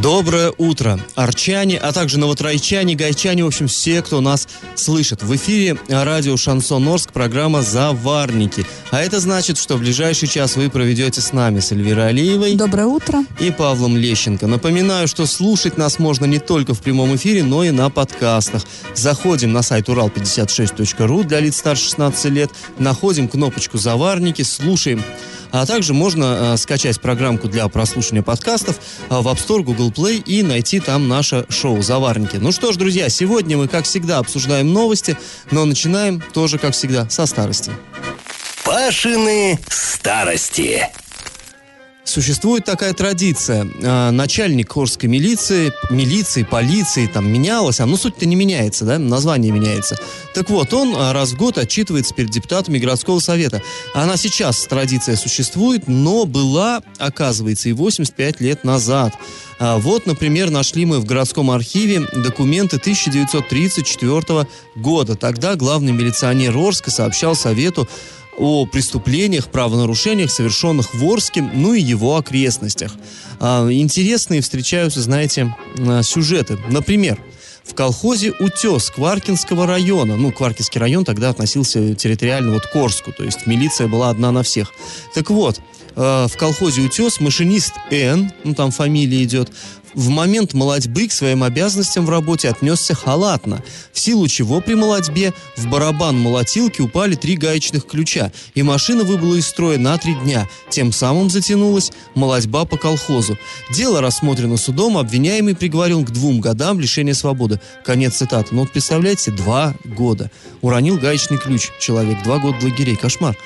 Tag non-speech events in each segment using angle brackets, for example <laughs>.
Доброе утро, арчане, а также новотрайчане, гайчане, в общем, все, кто нас слышит. В эфире радио «Шансон Орск» программа «Заварники». А это значит, что в ближайший час вы проведете с нами с Эльвирой Алиевой. Доброе утро. И Павлом Лещенко. Напоминаю, что слушать нас можно не только в прямом эфире, но и на подкастах. Заходим на сайт урал56.ру для лиц старше 16 лет, находим кнопочку «Заварники», слушаем а также можно э, скачать программку для прослушивания подкастов э, в App Store, Google Play и найти там наше шоу «Заварники». Ну что ж, друзья, сегодня мы, как всегда, обсуждаем новости, но начинаем тоже, как всегда, со старости. Пашины старости. Существует такая традиция. А, начальник Орской милиции, милиции, полиции, там менялось, а ну суть-то не меняется, да, название меняется. Так вот, он а, раз в год отчитывается перед депутатами городского совета. Она сейчас, традиция существует, но была, оказывается, и 85 лет назад. А, вот, например, нашли мы в городском архиве документы 1934 года. Тогда главный милиционер Орска сообщал совету о преступлениях, правонарушениях, совершенных в Орске, ну и его окрестностях. А, интересные встречаются, знаете, а, сюжеты. Например, в колхозе «Утес» Кваркинского района. Ну, Кваркинский район тогда относился территориально вот к Орску, то есть милиция была одна на всех. Так вот, э, в колхозе «Утес» машинист Н, ну там фамилия идет, в момент молодьбы к своим обязанностям в работе отнесся халатно, в силу чего при молодьбе в барабан молотилки упали три гаечных ключа, и машина выбыла из строя на три дня. Тем самым затянулась молодьба по колхозу. Дело рассмотрено судом, обвиняемый приговорен к двум годам лишения свободы. Конец цитаты. Ну вот представляете, два года. Уронил гаечный ключ человек, два года лагерей. Кошмар.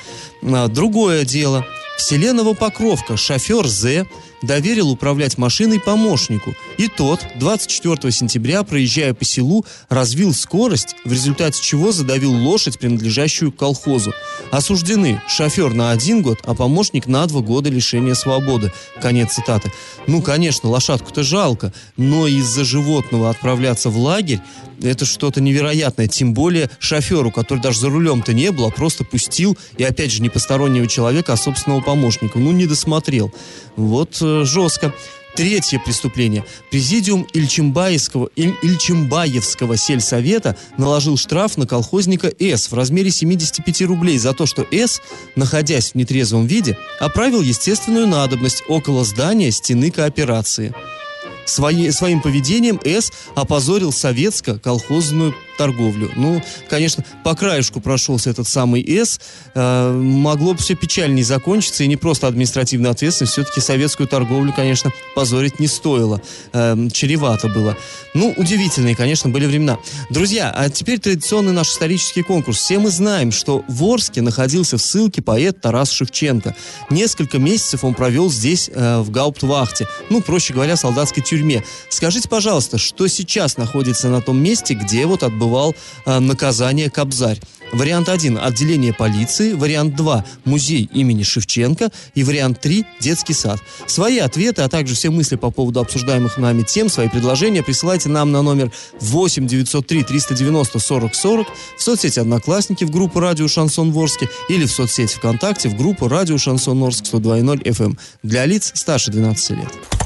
А, другое дело. В селе Новопокровка шофер З доверил управлять машиной помощнику. И тот 24 сентября, проезжая по селу, развил скорость, в результате чего задавил лошадь, принадлежащую колхозу. Осуждены шофер на один год, а помощник на два года лишения свободы. Конец цитаты. Ну, конечно, лошадку-то жалко, но из-за животного отправляться в лагерь это что-то невероятное. Тем более шоферу, который даже за рулем-то не был, а просто пустил, и опять же не постороннего человека, а собственного помощника. Ну, не досмотрел. Вот э, жестко. Третье преступление. Президиум Ильчимбаевского, Иль, Ильчимбаевского сельсовета наложил штраф на колхозника С в размере 75 рублей за то, что С, находясь в нетрезвом виде, оправил естественную надобность около здания стены кооперации. Свои, своим поведением С опозорил советско-колхозную торговлю. Ну, конечно, по краешку прошелся этот самый С. Э, могло бы все печальнее закончиться, и не просто административная ответственность, все-таки советскую торговлю, конечно, позорить не стоило. Э, чревато было. Ну, удивительные, конечно, были времена. Друзья, а теперь традиционный наш исторический конкурс. Все мы знаем, что в Орске находился в ссылке поэт Тарас Шевченко. Несколько месяцев он провел здесь, э, в Гауптвахте. Ну, проще говоря, солдатской тюрьме. Скажите, пожалуйста, что сейчас находится на том месте, где вот отбывал э, наказание Кобзарь. Вариант 1 – отделение полиции. Вариант 2 – музей имени Шевченко. И вариант 3 – детский сад. Свои ответы, а также все мысли по поводу обсуждаемых нами тем, свои предложения присылайте нам на номер 8 903 390 40 40 в соцсети «Одноклассники» в группу «Радио Шансон Ворске» или в соцсети ВКонтакте в группу «Радио Шансон Орск» 102.0 FM эм для лиц старше 12 лет.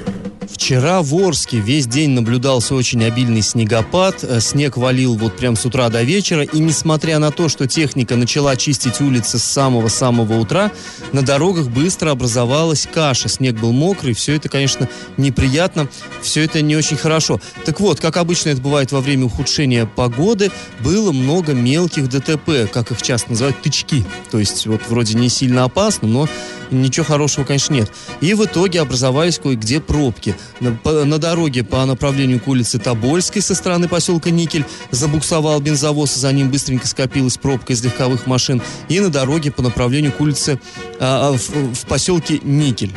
Вчера в Орске весь день наблюдался очень обильный снегопад. Э, снег валил вот прям с утра до вечера. И несмотря на то, что техника начала чистить улицы с самого-самого утра, на дорогах быстро образовалась каша. Снег был мокрый. Все это, конечно, неприятно. Все это не очень хорошо. Так вот, как обычно это бывает во время ухудшения погоды, было много мелких ДТП, как их часто называют, тычки. То есть вот вроде не сильно опасно, но ничего хорошего, конечно, нет. И в итоге образовались кое-где пробки. На, дороге по направлению к улице Тобольской со стороны поселка Никель забуксовал бензовоз, за ним быстренько скопилась пробка из легковых машин. И на дороге по направлению к улице а, а в, в поселке Никель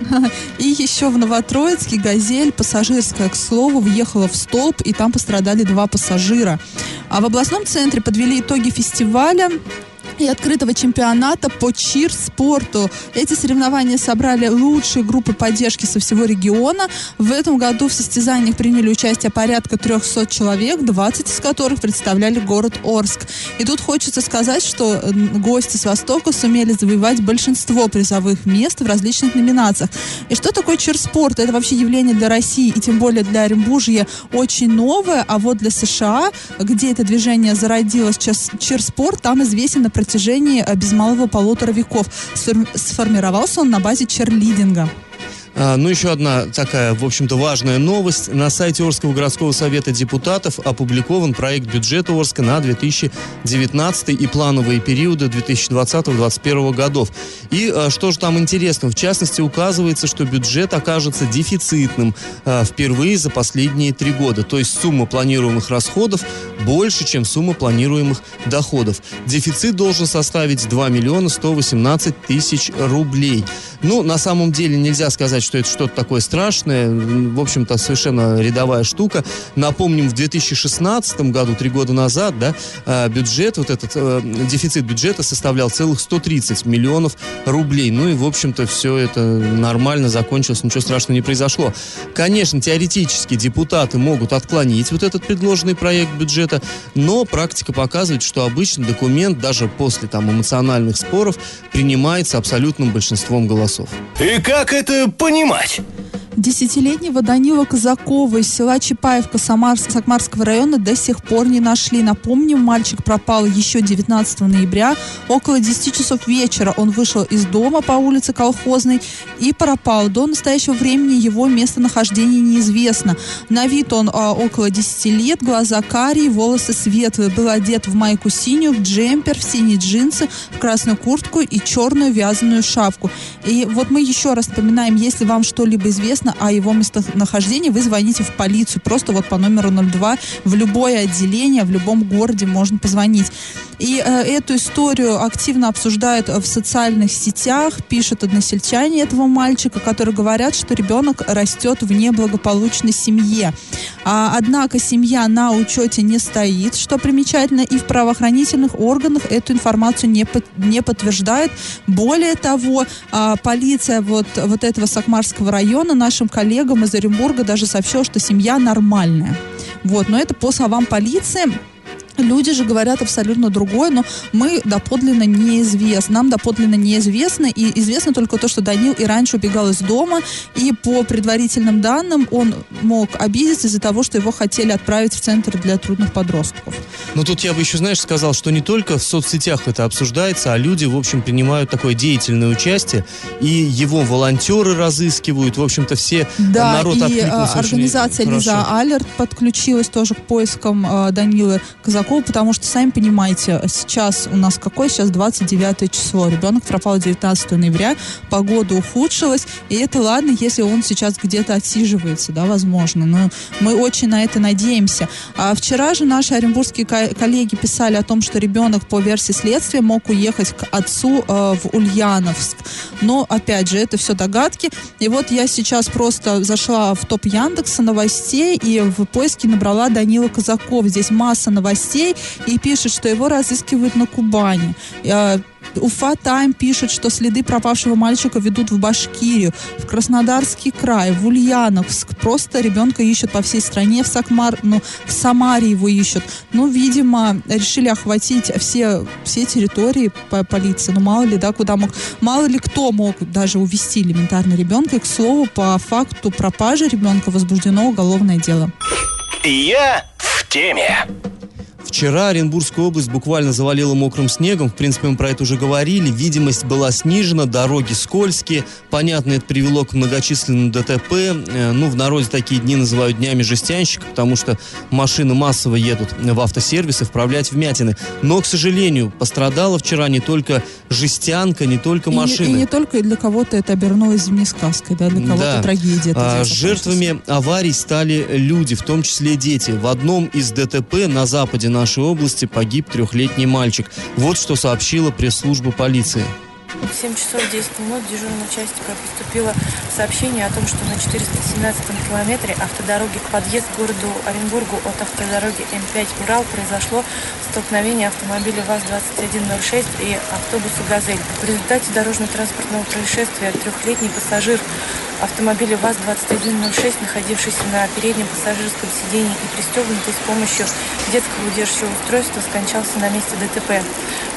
<laughs> И еще в Новотроицке «Газель» пассажирская, к слову, въехала в столб, и там пострадали два пассажира. А в областном центре подвели итоги фестиваля и открытого чемпионата по чир-спорту. Эти соревнования собрали лучшие группы поддержки со всего региона. В этом году в состязаниях приняли участие порядка 300 человек, 20 из которых представляли город Орск. И тут хочется сказать, что гости с Востока сумели завоевать большинство призовых мест в различных номинациях. И что такое чир-спорт? Это вообще явление для России и тем более для Оренбуржья очень новое, а вот для США, где это движение зародилось, чир-спорт, там известен на протяжении э, без малого полутора веков. Сформировался он на базе черлидинга. А, ну, еще одна такая, в общем-то, важная новость. На сайте Орского городского совета депутатов опубликован проект бюджета Орска на 2019 и плановые периоды 2020-2021 годов. И а, что же там интересно? В частности, указывается, что бюджет окажется дефицитным а, впервые за последние три года. То есть сумма планируемых расходов больше, чем сумма планируемых доходов. Дефицит должен составить 2 миллиона 118 тысяч рублей. Ну, на самом деле нельзя сказать, что это что-то такое страшное. В общем-то, совершенно рядовая штука. Напомним, в 2016 году, три года назад, да, э, бюджет, вот этот э, дефицит бюджета составлял целых 130 миллионов рублей. Ну и, в общем-то, все это нормально закончилось, ничего страшного не произошло. Конечно, теоретически депутаты могут отклонить вот этот предложенный проект бюджета, но практика показывает, что обычно документ даже после там эмоциональных споров принимается абсолютным большинством голосов. И как это понимать? понимать. Десятилетнего Данила Казакова из села Чапаевка Самарск, Сакмарского района до сих пор не нашли. Напомним, мальчик пропал еще 19 ноября. Около 10 часов вечера он вышел из дома по улице Колхозной и пропал. До настоящего времени его местонахождение неизвестно. На вид он а, около 10 лет, глаза карие, волосы светлые. Был одет в майку синюю, в джемпер, в синие джинсы, в красную куртку и черную вязаную шапку. И вот мы еще раз напоминаем, если вам что-либо известно, известно о его местонахождении, вы звоните в полицию. Просто вот по номеру 02 в любое отделение, в любом городе можно позвонить. И э, эту историю активно обсуждают в социальных сетях, пишут односельчане этого мальчика, которые говорят, что ребенок растет в неблагополучной семье. А, однако семья на учете не стоит, что примечательно, и в правоохранительных органах эту информацию не, под, не подтверждает. Более того, а, полиция вот, вот этого Сакмарского района нашим коллегам из Оренбурга даже сообщила, что семья нормальная. Вот, но это по словам полиции Люди же говорят абсолютно другое, но мы доподлинно неизвестны. Нам доподлинно неизвестно, и известно только то, что Данил и раньше убегал из дома, и по предварительным данным он мог обидеться из-за того, что его хотели отправить в центр для трудных подростков. Но тут я бы еще, знаешь, сказал, что не только в соцсетях это обсуждается, а люди, в общем, принимают такое деятельное участие, и его волонтеры разыскивают, в общем-то, все да, народ и а, организация Лиза Алерт подключилась тоже к поискам э, Данилы Казакова такого, потому что, сами понимаете, сейчас у нас какое? Сейчас 29 число. Ребенок пропал 19 ноября, погода ухудшилась, и это ладно, если он сейчас где-то отсиживается, да, возможно. Но мы очень на это надеемся. А вчера же наши оренбургские коллеги писали о том, что ребенок по версии следствия мог уехать к отцу э, в Ульяновск. Но, опять же, это все догадки. И вот я сейчас просто зашла в топ Яндекса новостей и в поиске набрала Данила Казаков. Здесь масса новостей новостей и пишет, что его разыскивают на Кубани. Уфа Тайм пишет, что следы пропавшего мальчика ведут в Башкирию, в Краснодарский край, в Ульяновск. Просто ребенка ищут по всей стране, в Сакмар, ну, в Самаре его ищут. Ну, видимо, решили охватить все, все территории по полиции. Ну, мало ли, да, куда мог... Мало ли кто мог даже увести элементарно ребенка. И, к слову, по факту пропажи ребенка возбуждено уголовное дело. Я в теме. Вчера Оренбургская область буквально завалила мокрым снегом. В принципе, мы про это уже говорили. Видимость была снижена, дороги скользкие. Понятно, это привело к многочисленным ДТП. Э, ну, в народе такие дни называют днями жестянщика, потому что машины массово едут в автосервисы вправлять вмятины. Но, к сожалению, пострадала вчера не только жестянка, не только машины. И, и не только, и для кого-то это обернулось зимней сказкой, да, для кого-то да. трагедия. А, жертвами аварий стали люди, в том числе дети. В одном из ДТП на западе нашей области погиб трехлетний мальчик. Вот что сообщила пресс-служба полиции. В 7 часов 10 минут в дежурном участке поступило сообщение о том, что на 417 километре автодороги подъезд к городу Оренбургу от автодороги М5 Урал произошло столкновение автомобиля ВАЗ-2106 и автобуса «Газель». В результате дорожно-транспортного происшествия трехлетний пассажир автомобиля ВАЗ-2106, находившийся на переднем пассажирском сидении и пристегнутый с помощью детского удерживающего устройства, скончался на месте ДТП.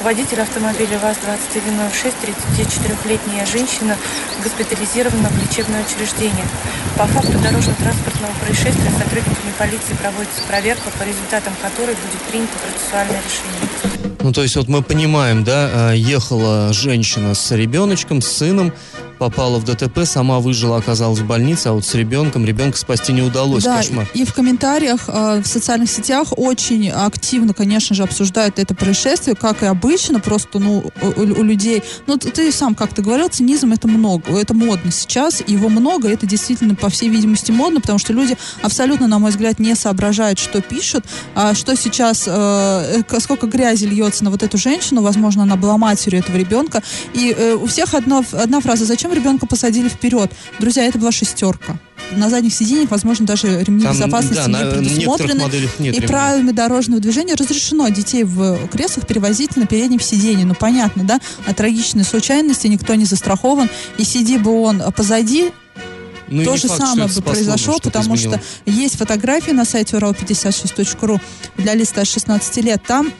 Водитель автомобиля ВАЗ-2106, 34-летняя женщина, госпитализирована в лечебное учреждение. По факту дорожно-транспортного происшествия сотрудниками полиции проводится проверка, по результатам которой будет принято процессуальное решение. Ну, то есть вот мы понимаем, да, а, ехала женщина с ребеночком, с сыном, попала в ДТП, сама выжила, оказалась в больнице, а вот с ребенком, ребенка спасти не удалось. Да, Кошмар. и в комментариях э, в социальных сетях очень активно, конечно же, обсуждают это происшествие, как и обычно, просто, ну, у, у людей, ну, ты, сам как-то говорил, цинизм это много, это модно сейчас, его много, это действительно, по всей видимости, модно, потому что люди абсолютно, на мой взгляд, не соображают, что пишут, а что сейчас, э, э сколько грязи льется на вот эту женщину, возможно, она была матерью этого ребенка, и у всех одно, одна фраза, зачем ребенка посадили вперед. Друзья, это была шестерка. На задних сиденьях, возможно, даже ремни Там, безопасности да, не предусмотрены. нет и ремней. правилами дорожного движения разрешено детей в креслах перевозить на переднем сиденье. Ну, понятно, да? От трагичной случайности никто не застрахован. И сиди бы он позади, Ну, то же факт, что самое бы произошло, что-то потому изменило. что есть фотографии на сайте урал56.ру для лиц старше 16 лет. Там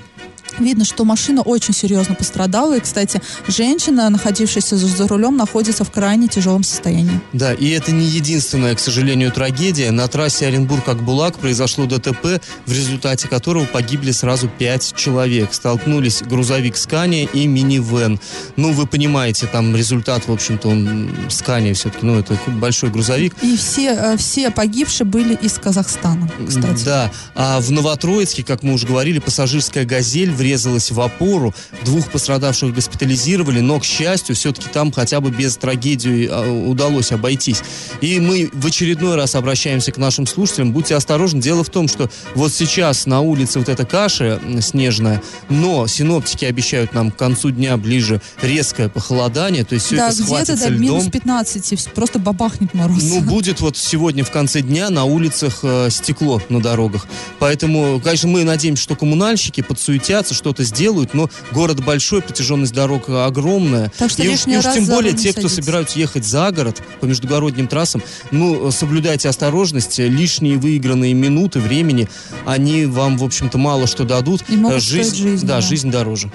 Видно, что машина очень серьезно пострадала. И, кстати, женщина, находившаяся за, рулем, находится в крайне тяжелом состоянии. Да, и это не единственная, к сожалению, трагедия. На трассе Оренбург-Акбулак произошло ДТП, в результате которого погибли сразу пять человек. Столкнулись грузовик Скания и минивэн. Ну, вы понимаете, там результат, в общем-то, он Скания все-таки, ну, это большой грузовик. И все, э, все погибшие были из Казахстана, кстати. Да, а в Новотроицке, как мы уже говорили, пассажирская «Газель» врезалась в опору. Двух пострадавших госпитализировали, но, к счастью, все-таки там хотя бы без трагедии а, удалось обойтись. И мы в очередной раз обращаемся к нашим слушателям. Будьте осторожны. Дело в том, что вот сейчас на улице вот эта каша снежная, но синоптики обещают нам к концу дня ближе резкое похолодание, то есть все да, это где-то до минус льдом. 15, вс- просто бабахнет мороз. Ну, будет вот сегодня в конце дня на улицах э, стекло на дорогах. Поэтому, конечно, мы надеемся, что коммунальщики подсуетятся, что-то сделают, но город большой, протяженность дорог огромная. Так что и уж, и уж тем более те, кто садитесь. собираются ехать за город по междугородним трассам, ну, соблюдайте осторожность. Лишние выигранные минуты времени, они вам, в общем-то, мало что дадут. И могут стоить жизни, да, да. жизнь дороже.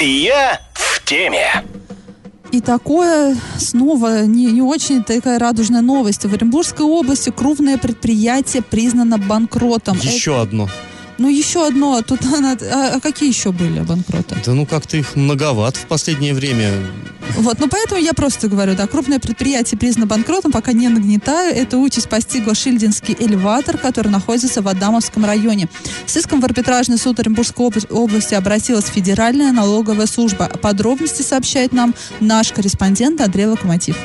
Я в теме. И такое снова не, не очень такая радужная новость. В Оренбургской области крупное предприятие признано банкротом. Еще одно. Ну, еще одно. Тут <laughs> она- а, а какие еще были банкроты? Да ну как-то их многовато в последнее время. Вот, ну поэтому я просто говорю, да, крупное предприятие признано банкротом, пока не нагнетаю. Эта участь постигла Шильдинский элеватор, который находится в Адамовском районе. С иском в арбитражный суд Оренбургской обла- области обратилась Федеральная налоговая служба. Подробности сообщает нам наш корреспондент Андрей Локомотив.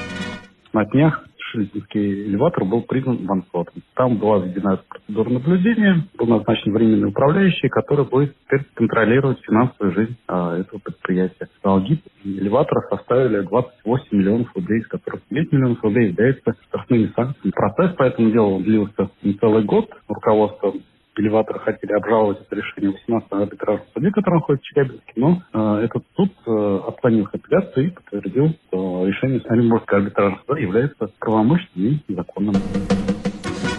На днях Шильдинский элеватор был признан банкротом. Там была введена процедура наблюдения, был назначен временный управляющий, который будет теперь контролировать финансовую жизнь а, этого предприятия. Долги элеватора составили 28 миллионов рублей, из которых 9 миллионов рублей являются штрафными санкциями. Процесс по этому делу длился не целый год. Руководство элеватора хотели обжаловать это решение в 18-м арбитражном суде, который находится в Челябинске, но э, этот суд э, отклонил апелляцию и подтвердил, что решение Оренбургского арбитражного суда является правомочным и законным.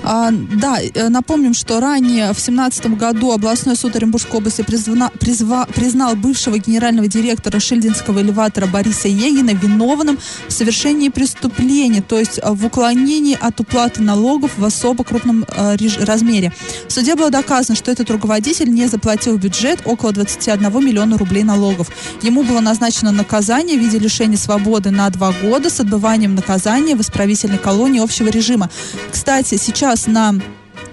А, да, э, напомним, что ранее в 2017 году областной суд Оренбургской области призвана- призва- признал бывшего генерального директора Шильдинского элеватора Бориса Егина виновным в совершении преступления, то есть э, в уклонении от уплаты налогов в особо крупном э, размере. В суде было доказано, что этот руководитель не заплатил в бюджет около 21 миллиона рублей налогов. Ему было назначено наказание в виде лишения свободы на два года с отбыванием наказания в исправительной колонии общего режима. Кстати, сейчас на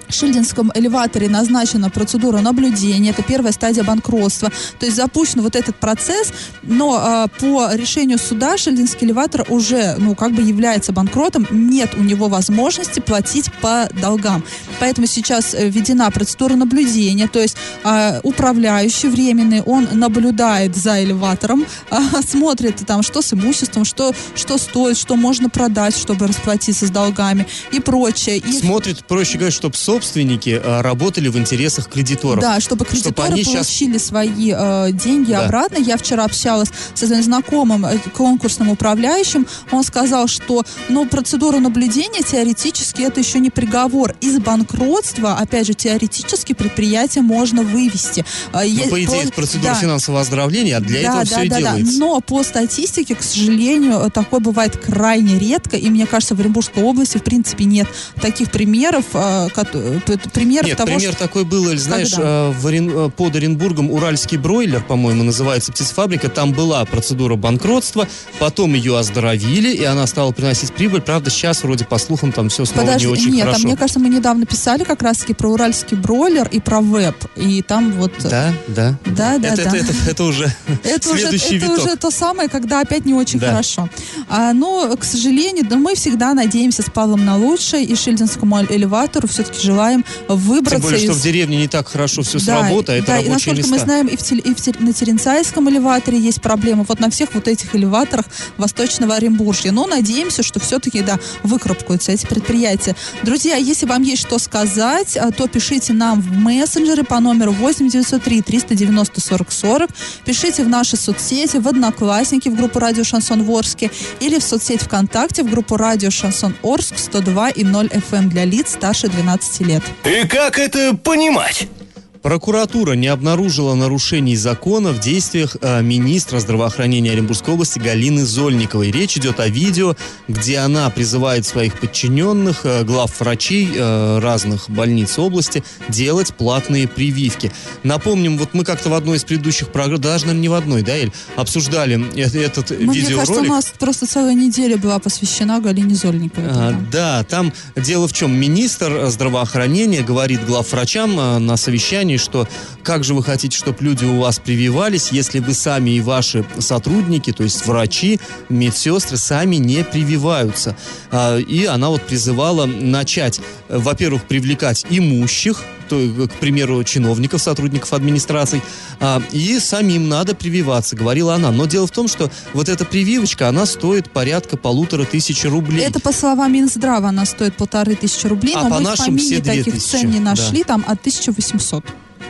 Шильдинском элеваторе назначена процедура наблюдения, это первая стадия банкротства. То есть запущен вот этот процесс, но э, по решению суда Шильдинский элеватор уже, ну, как бы является банкротом, нет у него возможности платить по долгам. Поэтому сейчас э, введена процедура наблюдения, то есть э, управляющий временный, он наблюдает за элеватором, э, <laughs> смотрит там, что с имуществом, что, что стоит, что можно продать, чтобы расплатиться с долгами и прочее. И... Смотрит, проще говоря, чтобы собственники э, работали в интересах кредиторов. Да, чтобы кредиторы Чтобы получили свои э, деньги Да. обратно. Я вчера общалась с своим знакомым э, конкурсным управляющим. Он сказал, что ну, процедура наблюдения теоретически это еще не приговор. Из банкротства, опять же, теоретически предприятие можно вывести. Э, Ну, есть по идее, это процедура да. финансового оздоровления, а для этого все и делается. Но по статистике, к сожалению, такое бывает крайне редко. И мне кажется, в Оренбургской области, в принципе, нет таких примеров, э, кото- э, п- примеров Нет, того, пример что... такой был, знаешь, Когда? э, в Орен- э, под Оренбургом уральский бройлер, по-моему, называется птицефабрика, там была процедура банкротства, потом ее оздоровили, и она стала приносить прибыль. Правда, сейчас, вроде, по слухам, там все снова Подожди, не очень нет, а хорошо. мне кажется, мы недавно писали как раз-таки про уральский бройлер и про веб. И там вот... Да, да. Да, да, это, да. Это, это- это уже <laughs> Это уже, следующий это виток. уже то самое, когда опять не очень Да. хорошо. А, но, к сожалению, да, мы всегда надеемся с Павлом на лучшее, и Шильдинскому элеватору все-таки желаем выбраться Тем более, что из... в деревне не так хорошо все Да, работой, это да, и насколько места. мы знаем, и, в Тел- и в Тел- на Теренцайском элеваторе есть проблемы. Вот на всех вот этих элеваторах Восточного Оренбуржья. Но надеемся, что все-таки, да, выкарабкаются эти предприятия. Друзья, если вам есть что сказать, а, то пишите нам в мессенджеры по номеру 8903 390 40 40. Пишите в наши соцсети, в Одноклассники, в группу Радио Шансон Ворске или в соцсеть ВКонтакте, в группу Радио Шансон Орск 102 и 0 FM для лиц старше 12 лет. И как это понимать? Прокуратура не обнаружила нарушений закона в действиях э, министра здравоохранения Оренбургской области Галины Зольниковой. Речь идет о видео, где она призывает своих подчиненных, э, глав врачей э, разных больниц области, делать платные прививки. Напомним, вот мы как-то в одной из предыдущих программ, даже, наверное, не в одной, да, Эль, обсуждали этот Ну, мне кажется, у видеоролик. нас просто целая неделя была посвящена Галине Зольниковой. А, да, там дело в чем. Министр здравоохранения говорит главврачам э, на совещании, что как же вы хотите, чтобы люди у вас прививались, если вы сами и ваши сотрудники, то есть врачи, медсестры, сами не прививаются. А, И она вот призывала начать, во-первых, привлекать имущих, то, к примеру, чиновников, сотрудников администраций, а, и самим надо прививаться, говорила она. Но дело в том, что вот эта прививочка, она стоит порядка полутора тысячи рублей. Это по словам Минздрава, она стоит полторы тысячи рублей, А но по мы в нашим помине все таких тысячи, цен не да. нашли, там от 1800.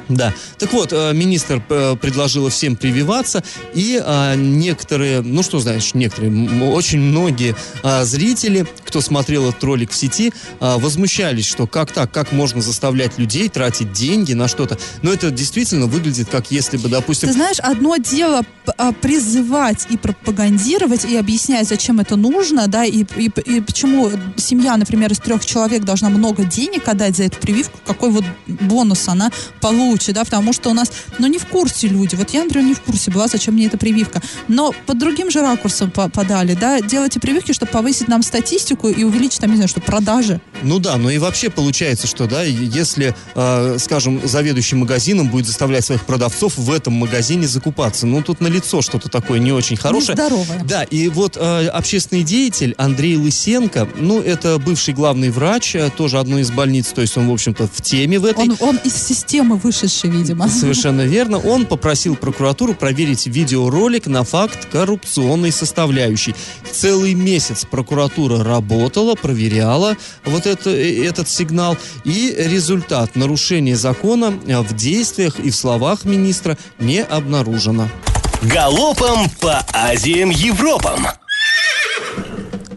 Да. Так вот, э, министр э, предложила всем прививаться, и э, некоторые, ну что значит некоторые, очень многие э, зрители, кто смотрел этот ролик в сети, э, возмущались, что как так, как можно заставлять людей тратить деньги на что-то. Но это действительно выглядит как если бы, допустим, Ты знаешь, одно дело а, призывать и пропагандировать, и объяснять, зачем это нужно, да, и, и, и почему семья, например, из трех человек должна много денег отдать за эту прививку, какой вот бонус она получит, да, потому что у нас, ну, не в курсе люди. Вот я, например, не в курсе была, зачем мне эта прививка. Но под другим же ракурсом по- подали, да, делайте прививки, чтобы повысить нам статистику и увеличить, там, не знаю, что продажи. Ну да, но и вообще получается, что, да, если, э, скажем, заведующий магазином будет заставлять своих продавцов в этом магазине закупаться, ну тут налицо что-то такое не очень хорошее. Нездоровое. Да, и вот э, общественный деятель Андрей Лысенко, ну это бывший главный врач, э, тоже одной из больниц, то есть он, в общем-то, в теме в этой. Он, он из системы вышедший, видимо. Совершенно <laughs> верно. Он попросил прокуратуру проверить видеоролик на факт коррупционной составляющей. Целый месяц прокуратура работала, проверяла вот это, э, этот сигнал. И результат нарушения закона э, в действиях и в словах министра не обнаружено. Галопом по Азиям Европам.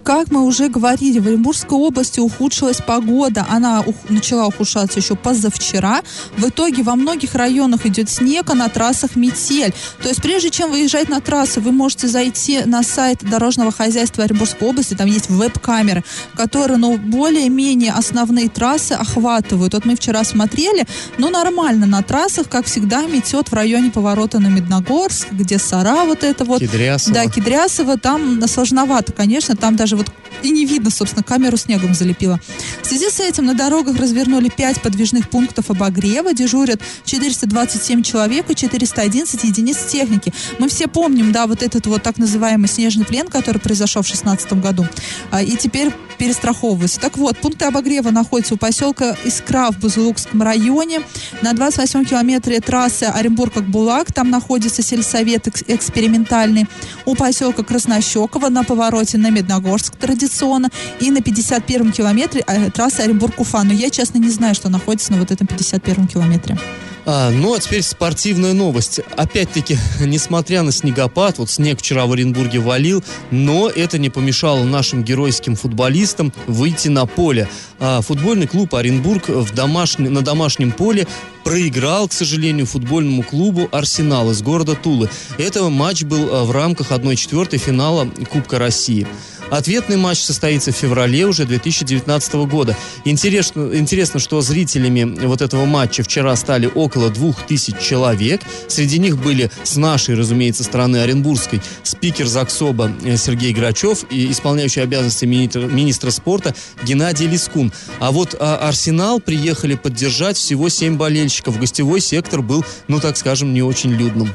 Как мы уже говорили, в Оренбургской области ухудшилась погода. Она ух- начала ухудшаться еще позавчера. В итоге во многих районах идет снег, а на трассах метель. То есть прежде чем выезжать на трассы, вы можете зайти на сайт Дорожного хозяйства Оренбургской области. Там есть веб-камеры, которые, ну, более-менее основные трассы охватывают. Вот мы вчера смотрели, ну, нормально на трассах, как всегда, метет в районе поворота на Медногорск, где Сара вот это вот. Кедрясова. Да, Кедрясово, там сложновато, конечно, там даже вот и не видно, собственно, камеру снегом залепила. В связи с этим на дорогах развернули 5 подвижных пунктов обогрева, дежурят 427 человек и 411 единиц техники. Мы все помним, да, вот этот вот так называемый снежный плен, который произошел в 2016 году, а, и теперь перестраховываются. Так вот, пункты обогрева находятся у поселка Искра в Бузулукском районе, на 28 километре трассы Оренбург-Акбулак, там находится сельсовет экс- экспериментальный, у поселка Краснощекова на повороте на Медногорск традиционно, и на 51 километре э, трассы Оренбург-Уфа. Но я, честно, не знаю, что находится на вот этом 51 километре. А, ну, а теперь спортивная новость. Опять-таки, <laughs> несмотря на снегопад, вот снег вчера в Оренбурге валил, но это не помешало нашим геройским футболистам выйти на поле. А, футбольный клуб Оренбург в домашне- на домашнем поле проиграл, к сожалению, футбольному клубу «Арсенал» из города Тулы. Это матч был а, в рамках 1-4 финала Кубка России. Ответный матч состоится в феврале уже 2019 года. Интересно, интересно, что зрителями вот этого матча вчера стали около двух тысяч человек. Среди них были с нашей, разумеется, страны Оренбургской спикер ЗАГСОБа э, Сергей Грачев и исполняющий обязанности министра, министра спорта Геннадий Лискун. А вот а, Арсенал приехали поддержать всего семь болельщиков. Гостевой сектор был, ну так скажем, не очень людным.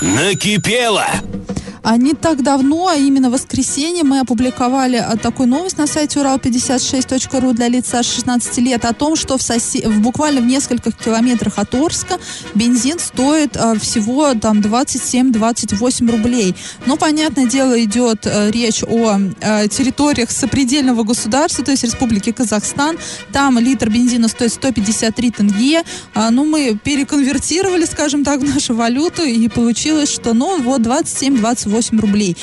Накипело! А не так давно, а именно в воскресенье, мы опубликовали а, такую новость на сайте урал56.ру для лиц старше 16 лет о том, что в, сосе... в буквально в нескольких километрах от Орска бензин стоит а, всего там 27-28 рублей. Но, понятное дело, идет а, речь о а, территориях сопредельного государства, то есть Республики Казахстан. Там литр бензина стоит 153 тенге. А, ну, мы переконвертировали, скажем так, нашу валюту, и получилось, что, ну, вот 27-28 рублей.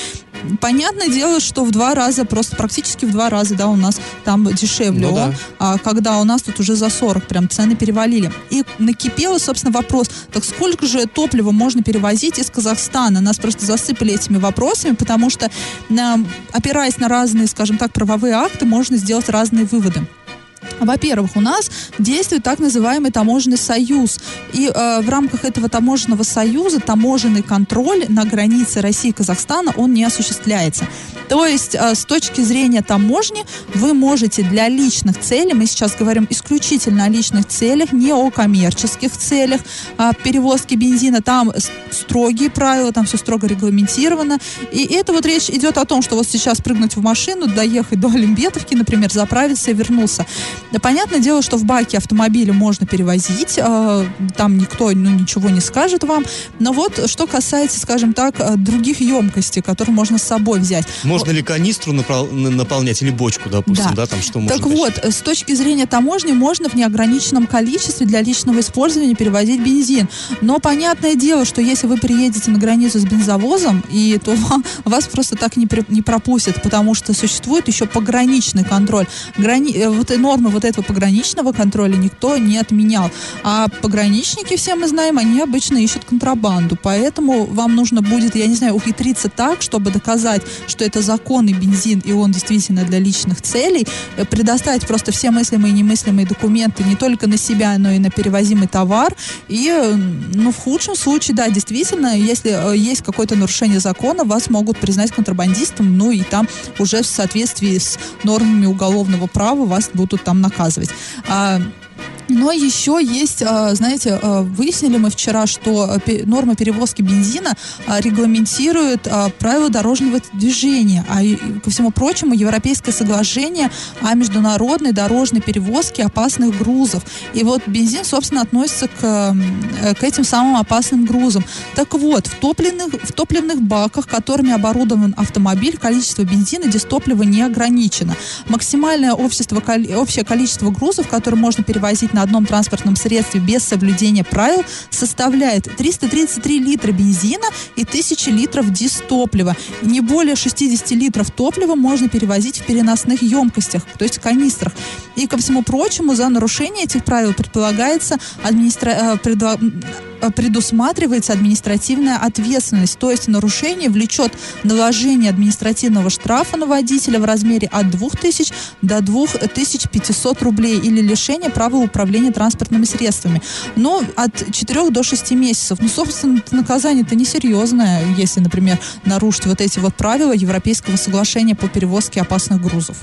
Понятное дело, что в два раза, просто практически в два раза, да, у нас там дешевле Ну да. он, а когда у нас тут уже за 40 прям цены перевалили. И накипело, собственно, вопрос, так сколько же топлива можно перевозить из Казахстана? Нас просто засыпали этими вопросами, потому что, а, опираясь на разные, скажем так, правовые акты, можно сделать разные выводы. Во-первых, у нас действует так называемый таможенный союз. И э, в рамках этого таможенного союза таможенный контроль на границе России и Казахстана, он не осуществляется. То есть э, с точки зрения таможни вы можете для личных целей, мы сейчас говорим исключительно о личных целях, не о коммерческих целях а, перевозки бензина, там строгие правила, там все строго регламентировано. И это вот речь идет о том, что вот сейчас прыгнуть в машину, доехать до Олимбетовки, например, заправиться и вернуться. Да, понятное дело, что в баке автомобиля можно перевозить, э, там никто ну, ничего не скажет вам. Но вот что касается, скажем так, э, других емкостей, которые можно с собой взять. Можно ли канистру напра- на- наполнять или бочку, допустим, Да. да, там что можно Так тащить? вот, с точки зрения таможни можно в неограниченном количестве для личного использования перевозить бензин. Но понятное дело, что если вы приедете на границу с бензовозом, и то <laughs> вас просто так не, при- не пропустят, потому что существует еще пограничный контроль. Грани- э, вот и нормы вот этого пограничного контроля никто не отменял. А пограничники, все мы знаем, они обычно ищут контрабанду. Поэтому вам нужно будет, я не знаю, ухитриться так, чтобы доказать, что это законный бензин, и он действительно для личных целей, э, предоставить просто все мыслимые и немыслимые документы не только на себя, но и на перевозимый товар. И, э, ну, в худшем случае, да, действительно, если э, есть какое-то нарушение закона, вас могут признать контрабандистом, ну и там уже в соответствии с нормами уголовного права вас будут там наказывать. А, но еще есть, а, знаете, а, выяснили мы вчера, что пе- норма перевозки бензина а, регламентирует правила дорожного движения, а ко всему прочему Европейское соглашение о международной дорожной перевозке опасных грузов. И вот бензин, собственно, относится к, э, к этим самым опасным грузам. Так вот, в топливных, в топливных баках, которыми оборудован автомобиль, количество бензина, дистоплива не ограничено. Максимальное общество, общее количество грузов, которые можно перевозить на одном транспортном средстве без соблюдения правил, составляет 333 литра бензина и 1000 литров дистоплива. Не более 60 литров топлива можно перевозить в переносных емкостях, то есть канистрах. И ко всему прочему, за нарушение этих правил предполагается администра... э, предла- предусматривается административная ответственность, то есть нарушение влечет наложение административного штрафа на водителя в размере от 2000 до 2500 рублей или лишение права управления транспортными средствами. Но от 4 до 6 месяцев. Ну, собственно, наказание-то несерьезное, если, например, нарушить вот эти вот правила Европейского соглашения по перевозке опасных грузов.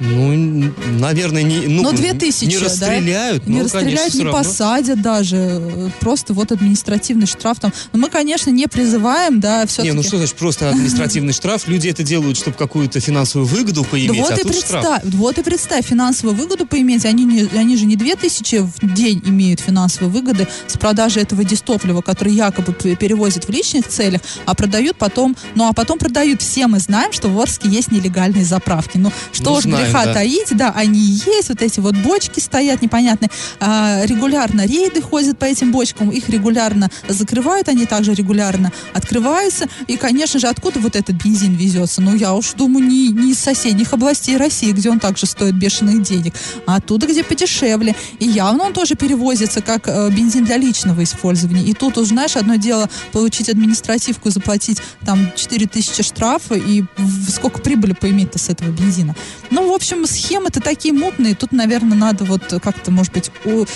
Ну, наверное, не, ну, Но 2000, не расстреляют. Да? Не но, расстреляют, конечно, не посадят даже. Просто вот административный штраф там. Но мы, конечно, не призываем, да, все-таки. Не, ну что значит просто административный штраф? Люди это делают, чтобы какую-то финансовую выгоду Да поиметь, вот, а и тут штраф. представь, вот и представь, финансовую выгоду поиметь, они, не, они же не 2000 в день имеют финансовые выгоды с продажи этого дистоплива, который якобы перевозят в личных целях, а продают потом, ну а потом продают. Все мы знаем, что в Орске есть нелегальные заправки. Ну что Ну, знаем, греха да. таить, да, они есть, вот эти вот бочки стоят непонятные. А, регулярно рейды ходят по этим бочкам, их регулярно закрывают, они также регулярно открываются. И, конечно же, откуда вот этот бензин везется? Ну, я уж думаю, не, не из соседних областей России, где он также стоит бешеных денег, а оттуда, где подешевле. И явно он тоже перевозится как э, бензин для личного использования. И тут, уж, знаешь, одно дело получить административку, заплатить там 4000 штрафа и сколько прибыли поиметь-то с этого бензина. Ну, в общем, схемы-то такие мутные. Тут, наверное, надо вот как-то, может быть, у-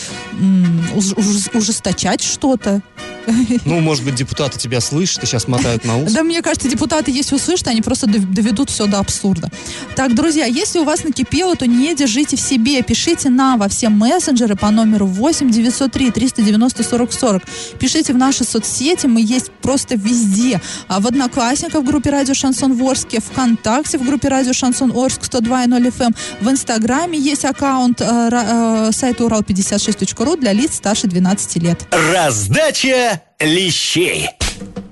ужесточать что-то. <laughs> Ну, может быть, депутаты тебя слышат и сейчас мотают на ус. Да, мне кажется, депутаты, если услышат, они просто дов- доведут все до абсурда. Так, друзья, если у вас накипело, то не держите в себе. Пишите нам во все мессенджеры по номеру 8 903 390 40 40. Пишите в наши соцсети, мы есть просто везде. А в Одноклассниках в группе Радио Шансон Ворске, ВКонтакте в группе Радио Шансон Орск 102.0 FM, в Инстаграме есть аккаунт э, э, сайта урал56.ру для лиц старше 12 лет. Раздача лещей.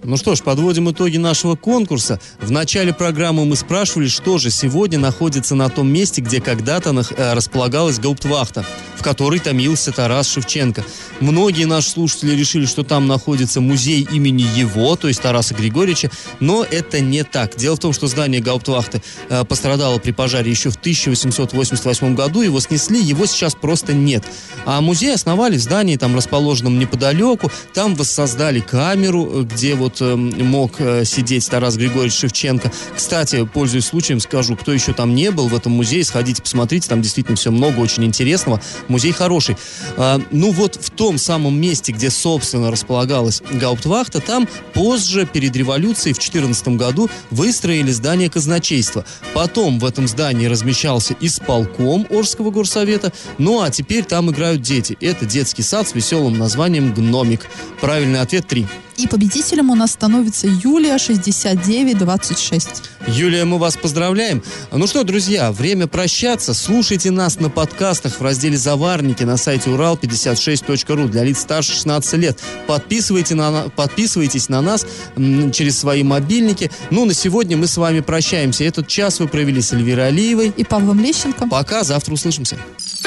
Ну что ж, подводим итоги нашего конкурса. В начале программы мы спрашивали, что же сегодня находится на том месте, где когда-то э, располагалась гауптвахта, в которой томился Тарас Шевченко. Многие наши слушатели решили, что там находится музей имени его, то есть Тараса Григорьевича, но это не так. Дело в том, что здание гауптвахты э, пострадало при пожаре еще в 1888 году, его снесли, его сейчас просто нет. А музей основали в здании, там расположенном неподалеку, там воссоздали камеру, э, где вот э, мог э, сидеть Тарас Григорьевич Шевченко. Кстати, пользуясь случаем, скажу, кто еще там не был в этом музее, сходите, посмотрите, там действительно все много очень интересного. Музей хороший. А, ну вот в том самом месте, где, собственно, располагалась гауптвахта, там позже, перед революцией в 2014 году, выстроили здание казначейства. Потом в этом здании размещался исполком Орского горсовета, ну а теперь там играют дети. Это детский сад с веселым названием «Гномик». Правильный ответ 3. И победителем у нас становится Юлия 6926. Юлия, мы вас поздравляем. Ну что, друзья, время прощаться. Слушайте нас на подкастах в разделе «Заварники» на сайте урал56.ру для лиц старше 16 лет. Подписывайте на, подписывайтесь на нас через свои мобильники. Ну, на сегодня мы с вами прощаемся. Этот час вы провели с Эльвирой Алиевой. И Павлом Лещенко. Пока, завтра услышимся.